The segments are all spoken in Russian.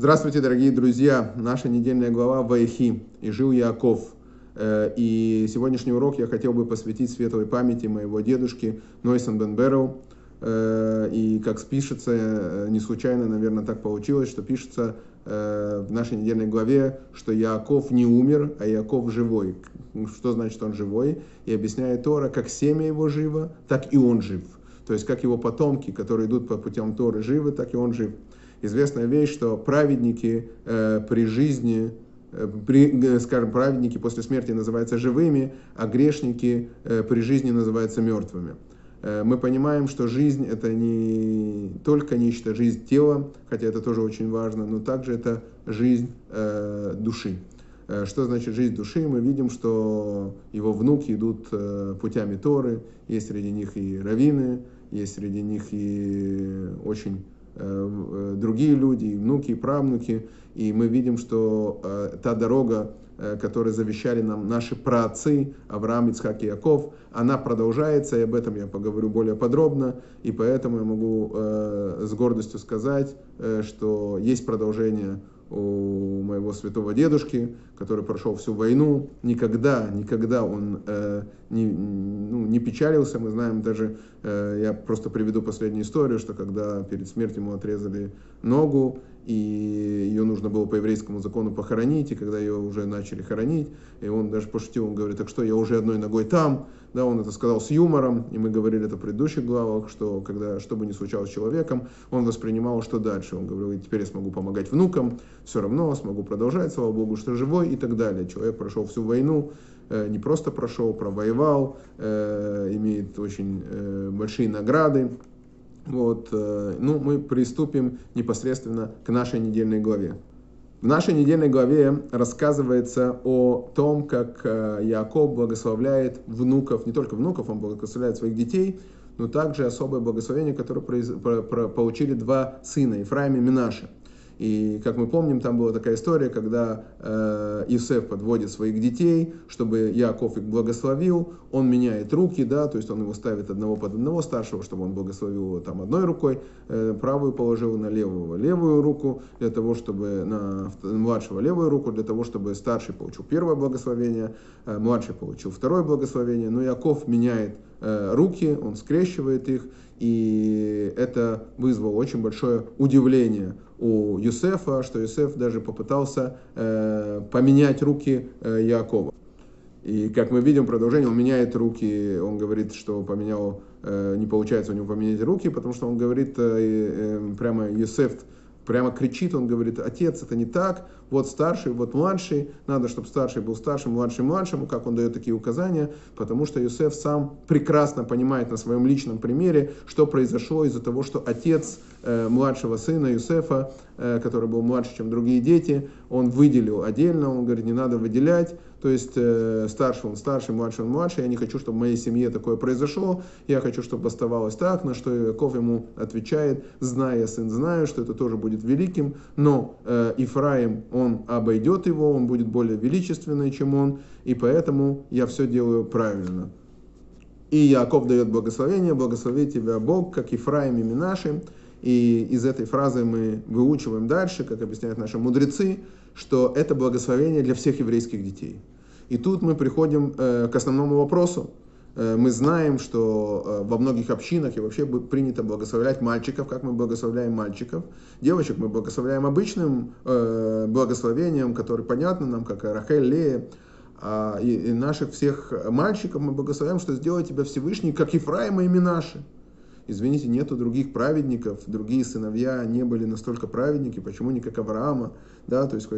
Здравствуйте, дорогие друзья! Наша недельная глава Ваихи «И жил Яков». Э, и сегодняшний урок я хотел бы посвятить светлой памяти моего дедушки Нойсон Бен Берроу. Э, и как пишется, э, не случайно, наверное, так получилось, что пишется в нашей недельной главе, что Яков не умер, а Яков живой. Что значит он живой? И объясняет Тора, как семя его живо, так и он жив. То есть, как его потомки, которые идут по путям Торы, живы, так и он жив. Известная вещь, что праведники э, при жизни Э, при, скажем, праведники после смерти называются живыми, а грешники э, при жизни называются мертвыми. Э, мы понимаем, что жизнь это не только нечто, жизнь тела, хотя это тоже очень важно, но также это жизнь души. Что значит жизнь души? Мы видим, что его внуки идут путями Торы, есть среди них и раввины, есть среди них и очень Э, другие люди, и внуки, и правнуки. И мы видим, что э, та дорога, э, которую завещали нам наши праотцы, Авраам, Ицхак и Яков, она продолжается, и об этом я поговорю более подробно. И поэтому я могу с гордостью сказать, что есть продолжение у моего святого дедушки, который прошел всю войну, никогда, никогда он э, не, ну, не печалился. Мы знаем даже, э, я просто приведу последнюю историю, что когда перед смертью ему отрезали ногу, и ее нужно было по еврейскому закону похоронить, и когда ее уже начали хоронить, и он даже пошутил, он говорит, так что, я уже одной ногой там, да, он это сказал с юмором, и мы говорили это в предыдущих главах, что когда, что бы ни случалось с человеком, он воспринимал, что дальше. Он говорил, теперь я смогу помогать внукам, все равно смогу продолжать, слава Богу, что живой и так далее. Человек прошел всю войну, э, не просто прошел, провоевал, э, имеет очень э, большие награды. Вот, ну, мы приступим непосредственно к нашей недельной главе. В нашей недельной главе рассказывается о том, как э, Яков благословляет внуков, не только внуков, он благословляет своих детей, но также особое благословение, которое получили два сына, Ефраим и Минаша. И, как мы помним, там была такая история, когда э, Иосиф подводит своих детей, чтобы Яков их благословил, он меняет руки, да, то есть он его ставит одного под одного старшего, чтобы он благословил его там одной рукой, э, правую положил на левую, левую руку, для того, чтобы на младшего левую руку, для того, чтобы старший получил первое благословение, э, младший получил второе благословение, но Яков меняет руки, он скрещивает их, и это вызвало очень большое удивление у Юсефа, что Юсеф даже попытался э, поменять руки э, Якова. И как мы видим, продолжение, он меняет руки, он говорит, что поменял, э, не получается у него поменять руки, потому что он говорит, э, э, прямо Юсеф прямо кричит, он говорит, отец, это не так, вот старший, вот младший, надо, чтобы старший был старшим, младший младшему, как он дает такие указания, потому что Юсеф сам прекрасно понимает на своем личном примере, что произошло из-за того, что отец э, младшего сына Юсефа, э, который был младше, чем другие дети, он выделил отдельно, он говорит, не надо выделять, то есть э, старший он старший, младший он младший, я не хочу, чтобы в моей семье такое произошло, я хочу, чтобы оставалось так, на что Яков ему отвечает, зная, сын, знаю, что это тоже будет великим, но э, Ифраим, обойдет его, он будет более величественный, чем он, и поэтому я все делаю правильно. И Яков дает благословение, благослови тебя Бог, как Ифраим и Минаши. И из этой фразы мы выучиваем дальше, как объясняют наши мудрецы, что это благословение для всех еврейских детей. И тут мы приходим э, к основному вопросу. Э, мы знаем, что э, во многих общинах и вообще принято благословлять мальчиков, как мы благословляем мальчиков. Девочек мы благословляем обычным э, благословением, которое понятно нам, как Рахель, Лея. А, и, наших всех мальчиков мы благословляем, что сделает тебя Всевышний, как Ефраима и Минаши извините, нету других праведников, другие сыновья не были настолько праведники, почему не как Авраама, да, то есть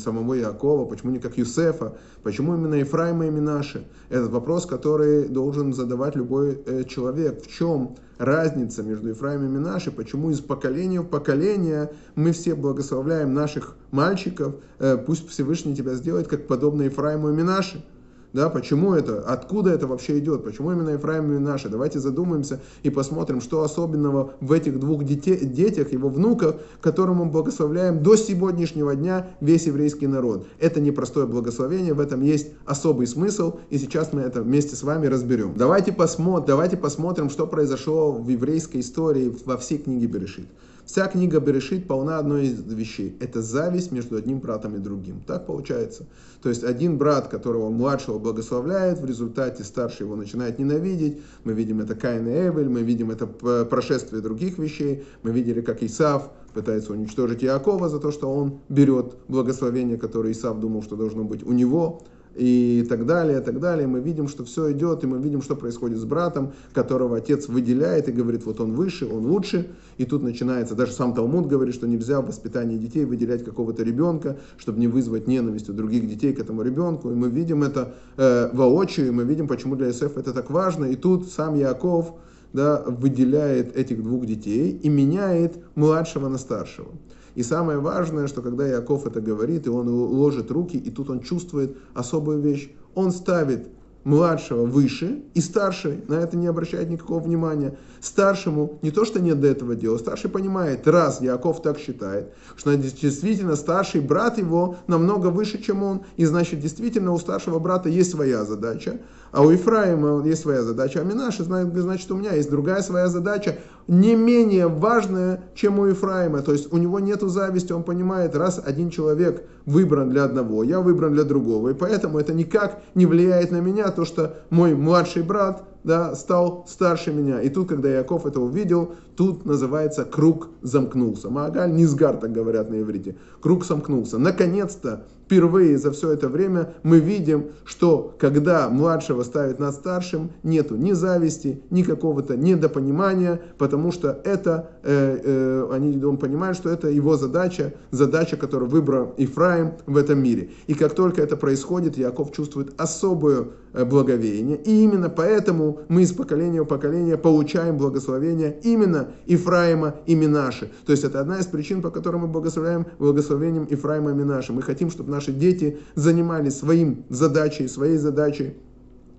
самого Иакова, почему не как Юсефа, почему именно Ефраима и Минаши? Этот вопрос, который должен задавать любой э, человек. В чем разница между Ефраимом и Минаши, почему из поколения в поколение мы все благословляем наших мальчиков, э, пусть Всевышний тебя сделает, как подобно Ефраиму и Минаши. Да, почему это? Откуда это вообще идет? Почему именно Ефраим и Минаша? Давайте задумаемся и посмотрим, что особенного в этих двух дете, детях, его внуках, которым мы благословляем до сегодняшнего дня весь еврейский народ. Это непростое благословение, в этом есть особый смысл, и сейчас мы это вместе с вами разберем. Давайте посмотрим, давайте посмотрим, что произошло в еврейской истории во всей книге Берешит. Вся книга Берешит полна одной из вещей. Это зависть между одним братом и другим. Так получается. То есть один брат, которого младшего благословляет, в результате старший его начинает ненавидеть. Мы видим это Каин и Эвель, мы видим это прошествие других вещей. Мы видели, как Исав пытается уничтожить Иакова за то, что он берет благословение, которое Исав думал, что должно быть у него и так далее, так далее. Мы видим, что все идет, и мы видим, что происходит с братом, которого отец выделяет и говорит, вот он выше, он лучше. И тут начинается, даже сам Талмуд говорит, что нельзя в воспитании детей выделять какого-то ребенка, чтобы не вызвать ненависть у других детей к этому ребенку. И мы видим это э, воочию, и мы видим, почему для СФ это так важно. И тут сам Яков да, выделяет этих двух детей и меняет младшего на старшего. И самое важное, что когда Яков это говорит, и он ложит руки, и тут он чувствует особую вещь. Он ставит младшего выше, и старший на это не обращает никакого внимания. Старшему не то, что нет до этого дела, старший понимает, раз Яков так считает, что действительно старший брат его намного выше, чем он, и значит действительно у старшего брата есть своя задача, а у Ефраима есть своя задача, а Минаши, значит, у меня есть другая своя задача, не менее важная, чем у Ефраима. То есть у него нет зависти, он понимает, раз один человек выбран для одного, я выбран для другого. И поэтому это никак не влияет на меня, то, что мой младший брат да, стал старше меня. И тут, когда Яков это увидел, тут называется круг замкнулся. Маагаль низгар, так говорят на иврите. Круг замкнулся. Наконец-то, впервые за все это время мы видим, что когда младшего ставит над старшим, нету ни зависти, ни какого-то недопонимания, потому что это, э, э, они, он понимает, что это его задача, задача, которую выбрал Ифраим в этом мире. И как только это происходит, Яков чувствует особую Э, благовеяние. И именно поэтому мы из поколения в поколение получаем благословение именно Ифраима и Минаши. То есть это одна из причин, по которым мы благословляем благословением Ифраима и Минаши. Мы хотим, чтобы наши дети занимались своим задачей, своей задачей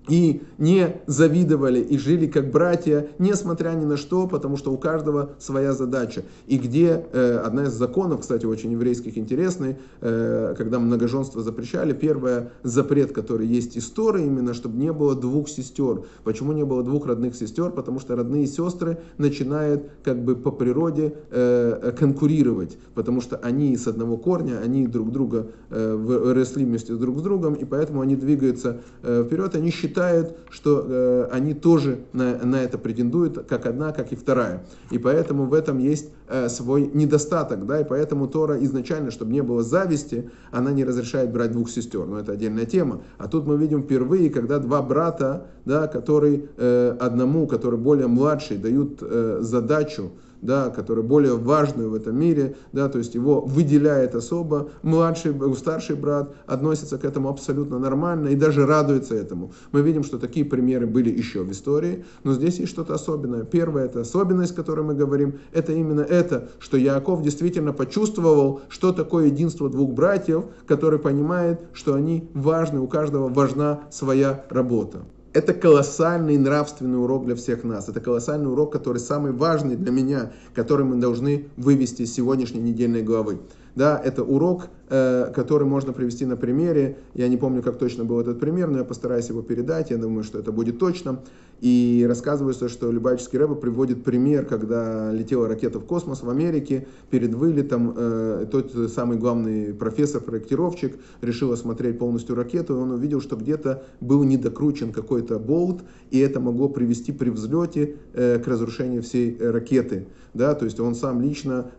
и не завидовали и жили как братья, несмотря ни на что, потому что у каждого своя задача. И где э, одна из законов, кстати, очень еврейских интересный, э, когда многоженство запрещали, первый запрет, который есть история, именно чтобы не было двух сестер. Почему не было двух родных сестер? Потому что родные сестры начинают как бы по природе э, конкурировать, потому что они с одного корня, они друг друга э, выросли вместе друг с другом, и поэтому они двигаются э, вперед, они считают считают, что э, они тоже на, на это претендуют, как одна, как и вторая. И поэтому в этом есть э, свой недостаток, да, и поэтому Тора изначально, чтобы не было зависти, она не разрешает брать двух сестер, но это отдельная тема. А тут мы видим впервые, когда два брата, да, который э, одному, который более младший, дают э, задачу, да, который более важный в этом мире, да, то есть его выделяет особо, младший, старший брат относится к этому абсолютно нормально и даже радуется этому. Мы видим, что такие примеры были еще в истории, но здесь есть что-то особенное. Первая это особенность, о которой мы говорим, это именно это, что Яков действительно почувствовал, что такое единство двух братьев, который понимает, что они важны, у каждого важна своя работа это колоссальный нравственный урок для всех нас. Это колоссальный урок, который самый важный для меня, который мы должны вывести из сегодняшней недельной главы. Да, это урок, который можно привести на примере. Я не помню, как точно был этот пример, но я постараюсь его передать. Я думаю, что это будет точно. И рассказывается, что Любавический Рэба приводит пример, когда летела ракета в космос в Америке. Перед вылетом э, тот самый главный профессор-проектировщик решил осмотреть полностью ракету. И он увидел, что где-то был недокручен какой-то болт, и это могло привести при взлете э, к разрушению всей ракеты. Да, то есть он сам лично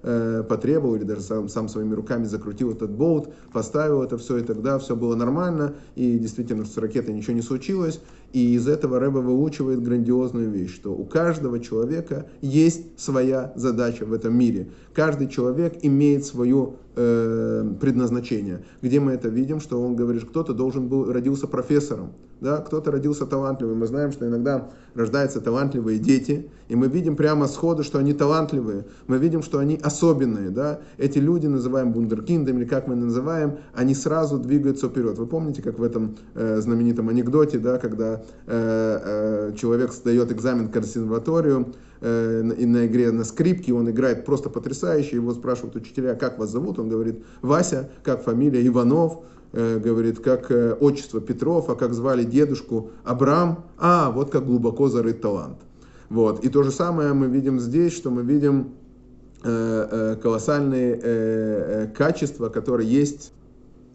потребовал или даже сам, сам своим своими руками закрутил этот болт, поставил это все, и тогда все было нормально, и действительно с ракетой ничего не случилось. И из этого Рэба выучивает грандиозную вещь, что у каждого человека есть своя задача в этом мире. Каждый человек имеет свое э, предназначение. Где мы это видим, что он говорит, кто-то должен был, родился профессором, да, кто-то родился талантливым. Мы знаем, что иногда рождаются талантливые дети, и мы видим прямо сходу, что они талантливые. Мы видим, что они особенные. Да? Эти люди, называем бундеркиндами, или как мы называем, они сразу двигаются вперед. Вы помните, как в этом э, знаменитом анекдоте, да, когда э, э, человек сдает экзамен в консерваторию, э, на игре на скрипке, он играет просто потрясающе, его спрашивают учителя, как вас зовут, он говорит, Вася, как фамилия Иванов, Э, говорит, как э, отчество Петров, а как звали дедушку Абрам, а вот как глубоко зарыт талант. Вот. И то же самое мы видим здесь, что мы видим колоссальные качества, которые есть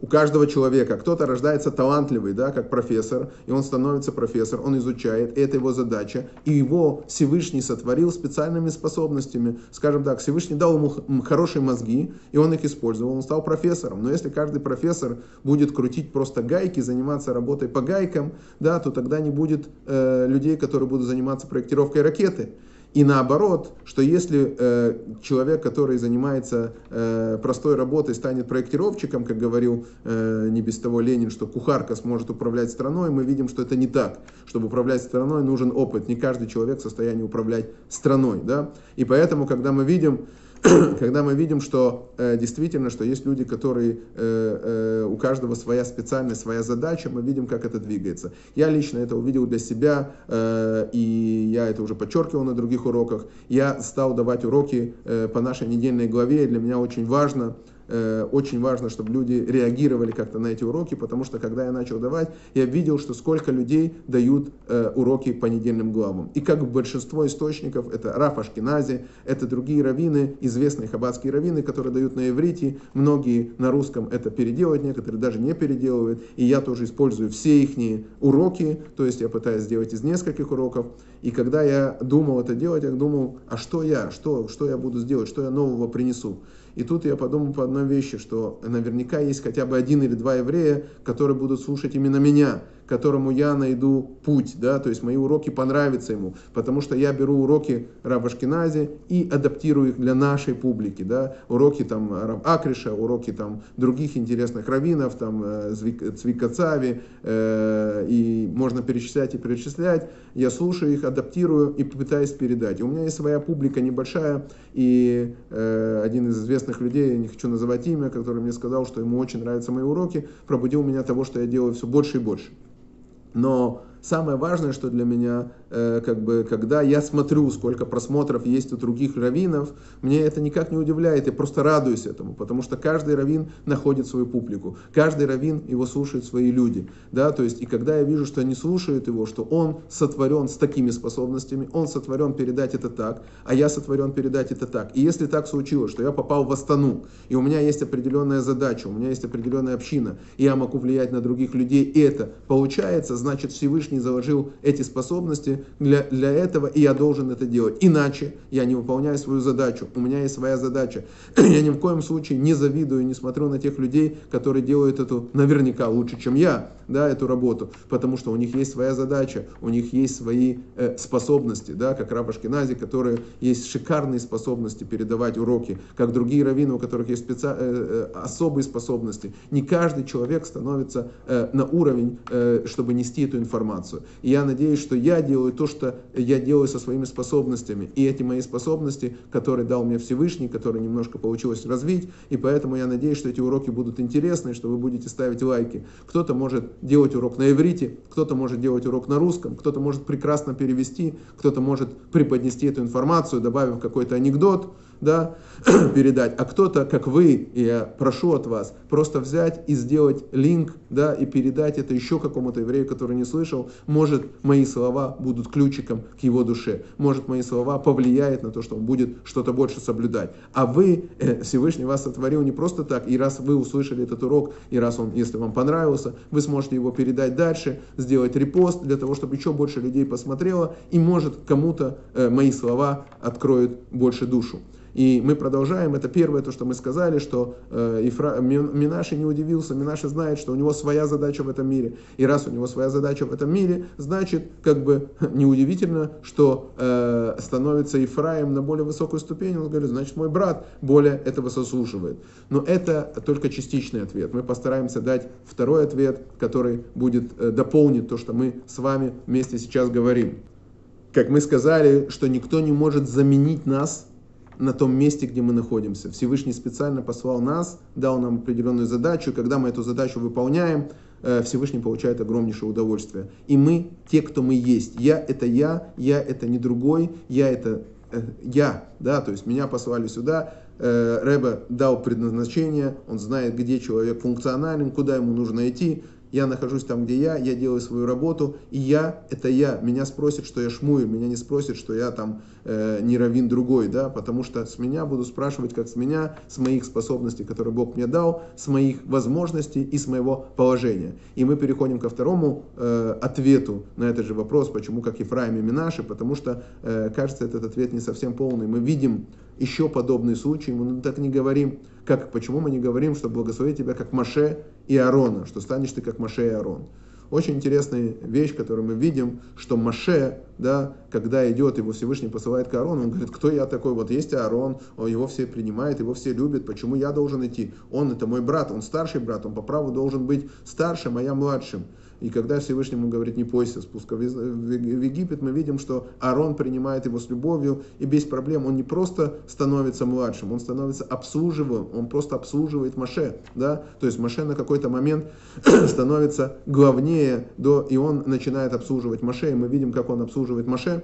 у каждого человека. Кто-то рождается талантливый, да, как профессор, и он становится профессор, он изучает, это его задача, и его Всевышний сотворил специальными способностями. Скажем так, Всевышний дал ему хорошие мозги, и он их использовал, он стал профессором. Но если каждый профессор будет крутить просто гайки, заниматься работой по гайкам, да, то тогда не будет э, людей, которые будут заниматься проектировкой ракеты. И наоборот, что если э, человек, который занимается э, простой работой, станет проектировщиком, как говорил э, не без того Ленин, что кухарка сможет управлять страной, мы видим, что это не так. Чтобы управлять страной, нужен опыт. Не каждый человек в состоянии управлять страной. Да? И поэтому, когда мы видим, когда мы видим, что э, действительно, что есть люди, которые, э, э, у каждого своя специальность, своя задача, мы видим, как это двигается. Я лично это увидел для себя, э, и я это уже подчеркивал на других уроках. Я стал давать уроки э, по нашей недельной главе, и для меня очень важно, Э, очень важно, чтобы люди реагировали как-то на эти уроки, потому что когда я начал давать, я видел, что сколько людей дают э, уроки по недельным главам. И как большинство источников, это Раф Ашкинази, это другие раввины, известные хаббатские раввины, которые дают на иврите, многие на русском это переделывают, некоторые даже не переделывают, и я тоже использую все их уроки, то есть я пытаюсь сделать из нескольких уроков, и когда я думал это делать, я думал, а что я, что, что я буду сделать, что я нового принесу. И тут я подумал по одной вещи, что наверняка есть хотя бы один или два еврея, которые будут слушать именно меня, которому я найду путь, да, то есть мои уроки понравятся ему, потому что я беру уроки Раба Шкинази и адаптирую их для нашей публики, да, уроки там Раб Акриша, уроки там других интересных раввинов, там э, Цвика Цави, э, и можно перечислять и перечислять, я слушаю их, адаптирую и пытаюсь передать. У меня есть своя публика небольшая, и э, один из известных людей, я не хочу называть имя, который мне сказал, что ему очень нравятся мои уроки, пробудил меня того, что я делаю все больше и больше. Но самое важное, что для меня Э, как бы, когда я смотрю, сколько просмотров есть у других раввинов, мне это никак не удивляет, я просто радуюсь этому, потому что каждый раввин находит свою публику, каждый раввин его слушают свои люди, да, то есть, и когда я вижу, что они слушают его, что он сотворен с такими способностями, он сотворен передать это так, а я сотворен передать это так, и если так случилось, что я попал в Астану, и у меня есть определенная задача, у меня есть определенная община, и я могу влиять на других людей, и это получается, значит, Всевышний заложил эти способности для, для этого, и я должен это делать. Иначе я не выполняю свою задачу. У меня есть своя задача. я ни в коем случае не завидую, не смотрю на тех людей, которые делают эту наверняка лучше, чем я, да, эту работу, потому что у них есть своя задача, у них есть свои э, способности, да, как Раба Шкинази, которые есть шикарные способности передавать уроки, как другие раввины, у которых есть специ... э, э, особые способности. Не каждый человек становится э, на уровень, э, чтобы нести эту информацию. И я надеюсь, что я делаю то, что я делаю со своими способностями. И эти мои способности, которые дал мне Всевышний, которые немножко получилось развить, и поэтому я надеюсь, что эти уроки будут интересны, что вы будете ставить лайки. Кто-то может делать урок на иврите, кто-то может делать урок на русском, кто-то может прекрасно перевести, кто-то может преподнести эту информацию, добавив какой-то анекдот, да, передать, а кто-то, как вы, я прошу от вас, просто взять и сделать линк, да, и передать это еще какому-то еврею, который не слышал, может, мои слова будут ключиком к его душе, может, мои слова повлияют на то, что он будет что-то больше соблюдать. А вы, э, Всевышний вас сотворил не просто так, и раз вы услышали этот урок, и раз он, если вам понравился, вы сможете его передать дальше, сделать репост для того, чтобы еще больше людей посмотрело, и может кому-то э, мои слова откроют больше душу. И мы продолжаем. Это первое, то, что мы сказали, что э, Ифра... Минаши не удивился. Минаши знает, что у него своя задача в этом мире. И раз у него своя задача в этом мире, значит, как бы неудивительно, что э, становится Ефраим на более высокую ступень. Он говорит, значит, мой брат более этого сослуживает. Но это только частичный ответ. Мы постараемся дать второй ответ, который будет э, дополнить то, что мы с вами вместе сейчас говорим. Как мы сказали, что никто не может заменить нас на том месте, где мы находимся. Всевышний специально послал нас, дал нам определенную задачу, когда мы эту задачу выполняем, э, Всевышний получает огромнейшее удовольствие. И мы, те, кто мы есть. Я это я, я это не другой, я это э, я, да, то есть меня послали сюда, э, Рэбе дал предназначение, он знает, где человек функционален, куда ему нужно идти, я нахожусь там, где я, я делаю свою работу, и я, это я, меня спросят, что я шмуй, меня не спросят, что я там э, не равин другой, да, потому что с меня будут спрашивать, как с меня, с моих способностей, которые Бог мне дал, с моих возможностей и с моего положения. И мы переходим ко второму э, ответу на этот же вопрос, почему как Ефраим и Минаши, потому что, э, кажется, этот ответ не совсем полный. Мы видим еще подобные случаи, мы так не говорим, как, почему мы не говорим, что благословить тебя как Маше и Аарона, что станешь ты как Маше и Аарон. Очень интересная вещь, которую мы видим, что Маше, да, когда идет, его Всевышний посылает к Аарону, он говорит, кто я такой, вот есть Аарон, он, его все принимают, его все любят, почему я должен идти? Он это мой брат, он старший брат, он по праву должен быть старшим, а я младшим. И когда Всевышнему говорит, не бойся спуска в Египет, мы видим, что Аарон принимает его с любовью и без проблем. Он не просто становится младшим, он становится обслуживаем, он просто обслуживает Маше. Да? То есть Маше на какой-то момент становится главнее, до, и он начинает обслуживать Маше. И мы видим, как он обслуживает Маше.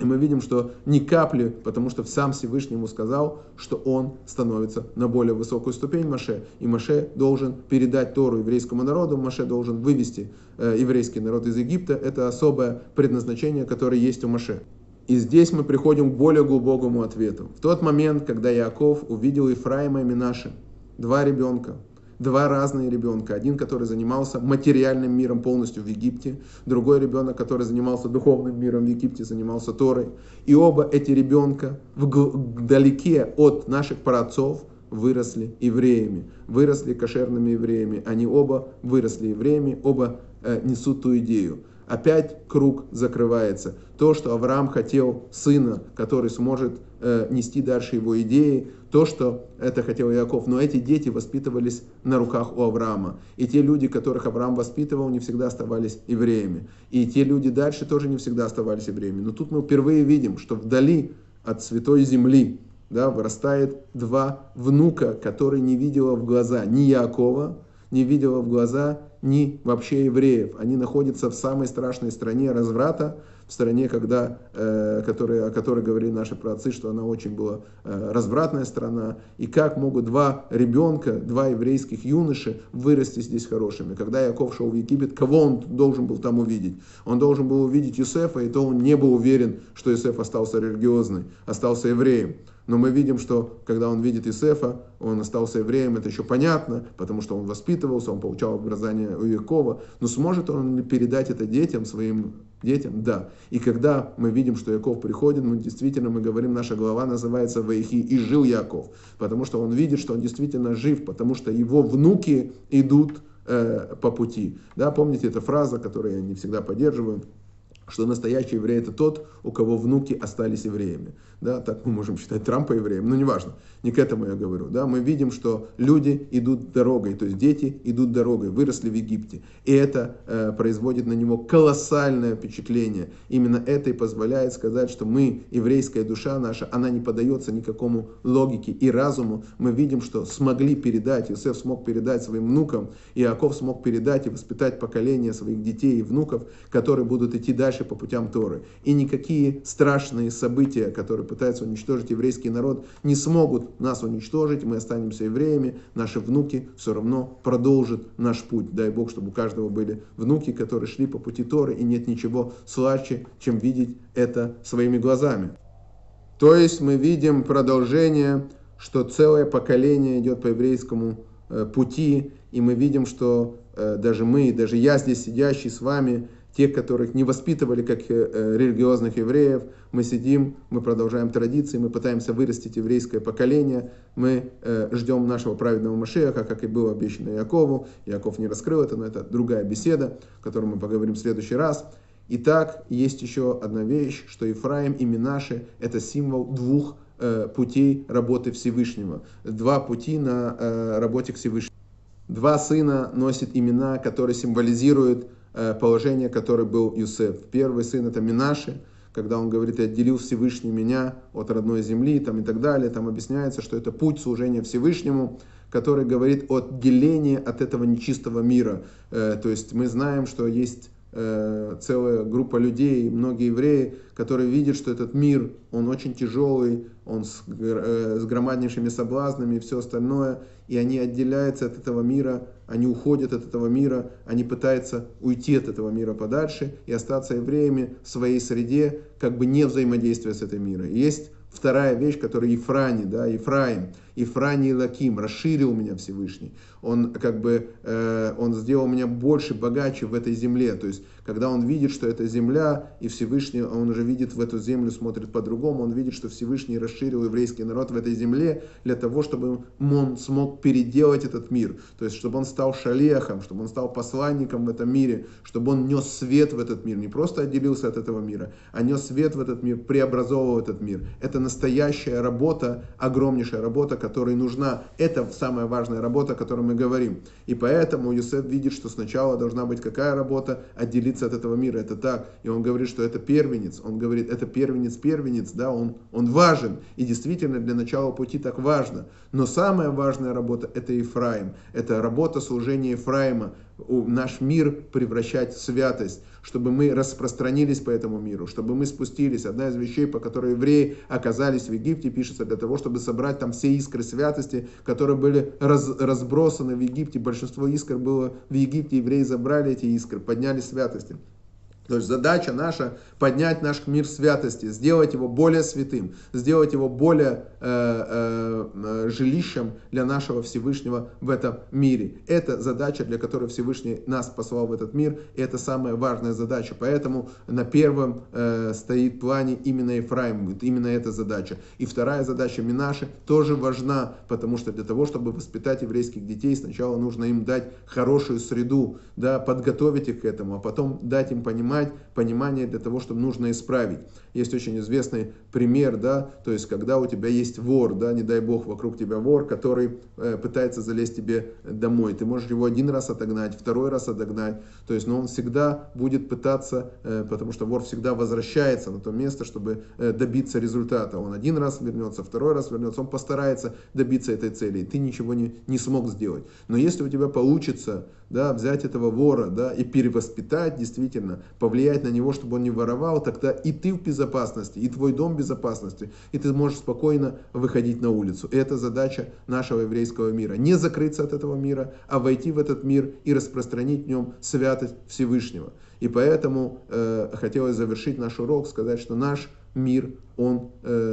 И мы видим, что ни капли, потому что сам Всевышний ему сказал, что он становится на более высокую ступень Маше. И Маше должен передать Тору еврейскому народу, Маше должен вывести э, еврейский народ из Египта. Это особое предназначение, которое есть у Маше. И здесь мы приходим к более глубокому ответу. В тот момент, когда Яков увидел Ефраима и Минаши, два ребенка, два разные ребенка. Один, который занимался материальным миром полностью в Египте, другой ребенок, который занимался духовным миром в Египте, занимался Торой. И оба эти ребенка вдалеке от наших праотцов выросли евреями, выросли кошерными евреями. Они оба выросли евреями, оба э, несут ту идею опять круг закрывается. То, что Авраам хотел сына, который сможет э, нести дальше его идеи, то, что это хотел Яков. Но эти дети воспитывались на руках у Авраама. И те люди, которых Авраам воспитывал, не всегда оставались евреями. И те люди дальше тоже не всегда оставались евреями. Но тут мы впервые видим, что вдали от святой земли да, вырастает два внука, которые не видела в глаза ни Якова, не видела в глаза ни вообще евреев. Они находятся в самой страшной стране разврата, в стране, когда, э, который, о которой говорили наши праотцы, что она очень была э, развратная страна. И как могут два ребенка, два еврейских юноши вырасти здесь хорошими? Когда Яков шел в Египет, кого он должен был там увидеть? Он должен был увидеть Юсефа, и то он не был уверен, что Юсеф остался религиозный, остался евреем. Но мы видим, что когда он видит Исефа, он остался евреем, это еще понятно, потому что он воспитывался, он получал образование у Якова. Но сможет он передать это детям, своим детям? Да. И когда мы видим, что Яков приходит, мы действительно, мы говорим, наша глава называется Ваихи, и жил Яков. Потому что он видит, что он действительно жив, потому что его внуки идут э, по пути. Да, помните эту фразу, которую я не всегда поддерживаю, что настоящий еврей это тот, у кого внуки остались евреями. Да, так мы можем считать Трампа евреем, но неважно, не к этому я говорю. Да, мы видим, что люди идут дорогой, то есть дети идут дорогой, выросли в Египте. И это э, производит на него колоссальное впечатление. Именно это и позволяет сказать, что мы, еврейская душа наша, она не поддается никакому логике и разуму. Мы видим, что смогли передать, Иосиф смог передать своим внукам, Иаков смог передать и воспитать поколение своих детей и внуков, которые будут идти дальше дальше по путям Торы. И никакие страшные события, которые пытаются уничтожить еврейский народ, не смогут нас уничтожить, мы останемся евреями, наши внуки все равно продолжат наш путь. Дай Бог, чтобы у каждого были внуки, которые шли по пути Торы, и нет ничего слаще, чем видеть это своими глазами. То есть мы видим продолжение, что целое поколение идет по еврейскому э, пути, и мы видим, что э, даже мы, даже я здесь сидящий с вами, тех, которых не воспитывали как э, э, религиозных евреев. Мы сидим, мы продолжаем традиции, мы пытаемся вырастить еврейское поколение, мы э, ждем нашего праведного Машеха, как и было обещано Якову. Яков не раскрыл это, но это другая беседа, о которой мы поговорим в следующий раз. Итак, есть еще одна вещь, что Ефраим и Минаши – это символ двух путей работы Всевышнего. Два пути на работе к Всевышнему. Два сына носят имена, которые символизируют положение, которое был Юсеф. Первый сын это Минаши, когда он говорит, я отделил Всевышний меня от родной земли там, и так далее. Там объясняется, что это путь служения Всевышнему, который говорит о отделении от этого нечистого мира. Э, то есть мы знаем, что есть э, целая группа людей, многие евреи, которые видят, что этот мир, он очень тяжелый, он э, с громаднейшими соблазнами и все остальное, и они отделяются от этого мира, они уходят от этого мира, они пытаются уйти от этого мира подальше и остаться евреями в своей среде, как бы не взаимодействуя с этим миром. Есть вторая вещь, которая Ефрани, да, Ефраим. Ифрани Лаким, расширил меня Всевышний. Он как бы, э, он сделал меня больше, богаче в этой земле. То есть, когда он видит, что это земля, и Всевышний, он уже видит в эту землю, смотрит по-другому, он видит, что Всевышний расширил еврейский народ в этой земле для того, чтобы он смог переделать этот мир. То есть, чтобы он стал шалехом, чтобы он стал посланником в этом мире, чтобы он нес свет в этот мир, не просто отделился от этого мира, а нес свет в этот мир, преобразовывал этот мир. Это настоящая работа, огромнейшая работа, которой нужна. Это самая важная работа, о которой мы говорим. И поэтому Юсеф видит, что сначала должна быть какая работа? Отделиться от этого мира. Это так. И он говорит, что это первенец. Он говорит, это первенец, первенец, да, он, он важен. И действительно для начала пути так важно. Но самая важная работа это Ефраим. Это работа служения Ефраима наш мир превращать в святость, чтобы мы распространились по этому миру, чтобы мы спустились. Одна из вещей, по которой евреи оказались в Египте, пишется для того, чтобы собрать там все искры святости, которые были раз, разбросаны в Египте. Большинство искр было в Египте, евреи забрали эти искры, подняли святости. То есть задача наша поднять наш мир святости, сделать его более святым, сделать его более э, э, э, жилищем для нашего Всевышнего в этом мире. Это задача, для которой Всевышний нас послал в этот мир, и это самая важная задача. Поэтому на первом э, стоит плане именно Ефраим, именно эта задача. И вторая задача Минаши тоже важна, потому что для того, чтобы воспитать еврейских детей, сначала нужно им дать хорошую среду, да, подготовить их к этому, а потом дать им понимать, понимать, понимание для того, чтобы нужно исправить. Есть очень известный пример, да, то есть когда у тебя есть вор, да, не дай бог вокруг тебя вор, который э, пытается залезть тебе домой. Ты можешь его один раз отогнать, второй раз отогнать, то есть, но он всегда будет пытаться, э, потому что вор всегда возвращается на то место, чтобы э, добиться результата. Он один раз вернется, второй раз вернется, он постарается добиться этой цели, и ты ничего не, не смог сделать. Но если у тебя получится да, взять этого вора да, и перевоспитать действительно, повлиять на него, чтобы он не воровал, тогда и ты в безопасности, и твой дом в безопасности, и ты можешь спокойно выходить на улицу. Это задача нашего еврейского мира. Не закрыться от этого мира, а войти в этот мир и распространить в нем святость Всевышнего. И поэтому э, хотелось завершить наш урок, сказать, что наш мир, он э,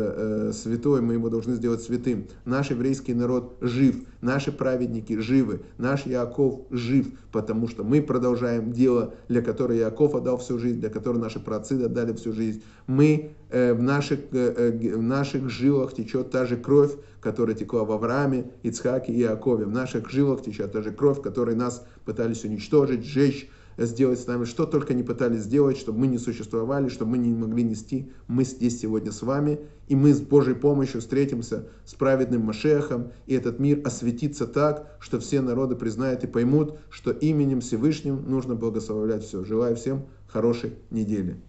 святой, мы его должны сделать святым. Наш еврейский народ жив, наши праведники живы, наш Яков жив, потому что мы продолжаем дело, для которого Яков отдал всю жизнь, для которого наши праотцы отдали всю жизнь. Мы, э, в, наших, э, э, в наших жилах течет та же кровь, которая текла в Аврааме, Ицхаке и Якове. В наших жилах течет та же кровь, которой нас пытались уничтожить, сжечь, сделать с нами, что только не пытались сделать, чтобы мы не существовали, чтобы мы не могли нести. Мы здесь сегодня с вами, и мы с Божьей помощью встретимся с праведным Машехом, и этот мир осветится так, что все народы признают и поймут, что именем Всевышним нужно благословлять все. Желаю всем хорошей недели.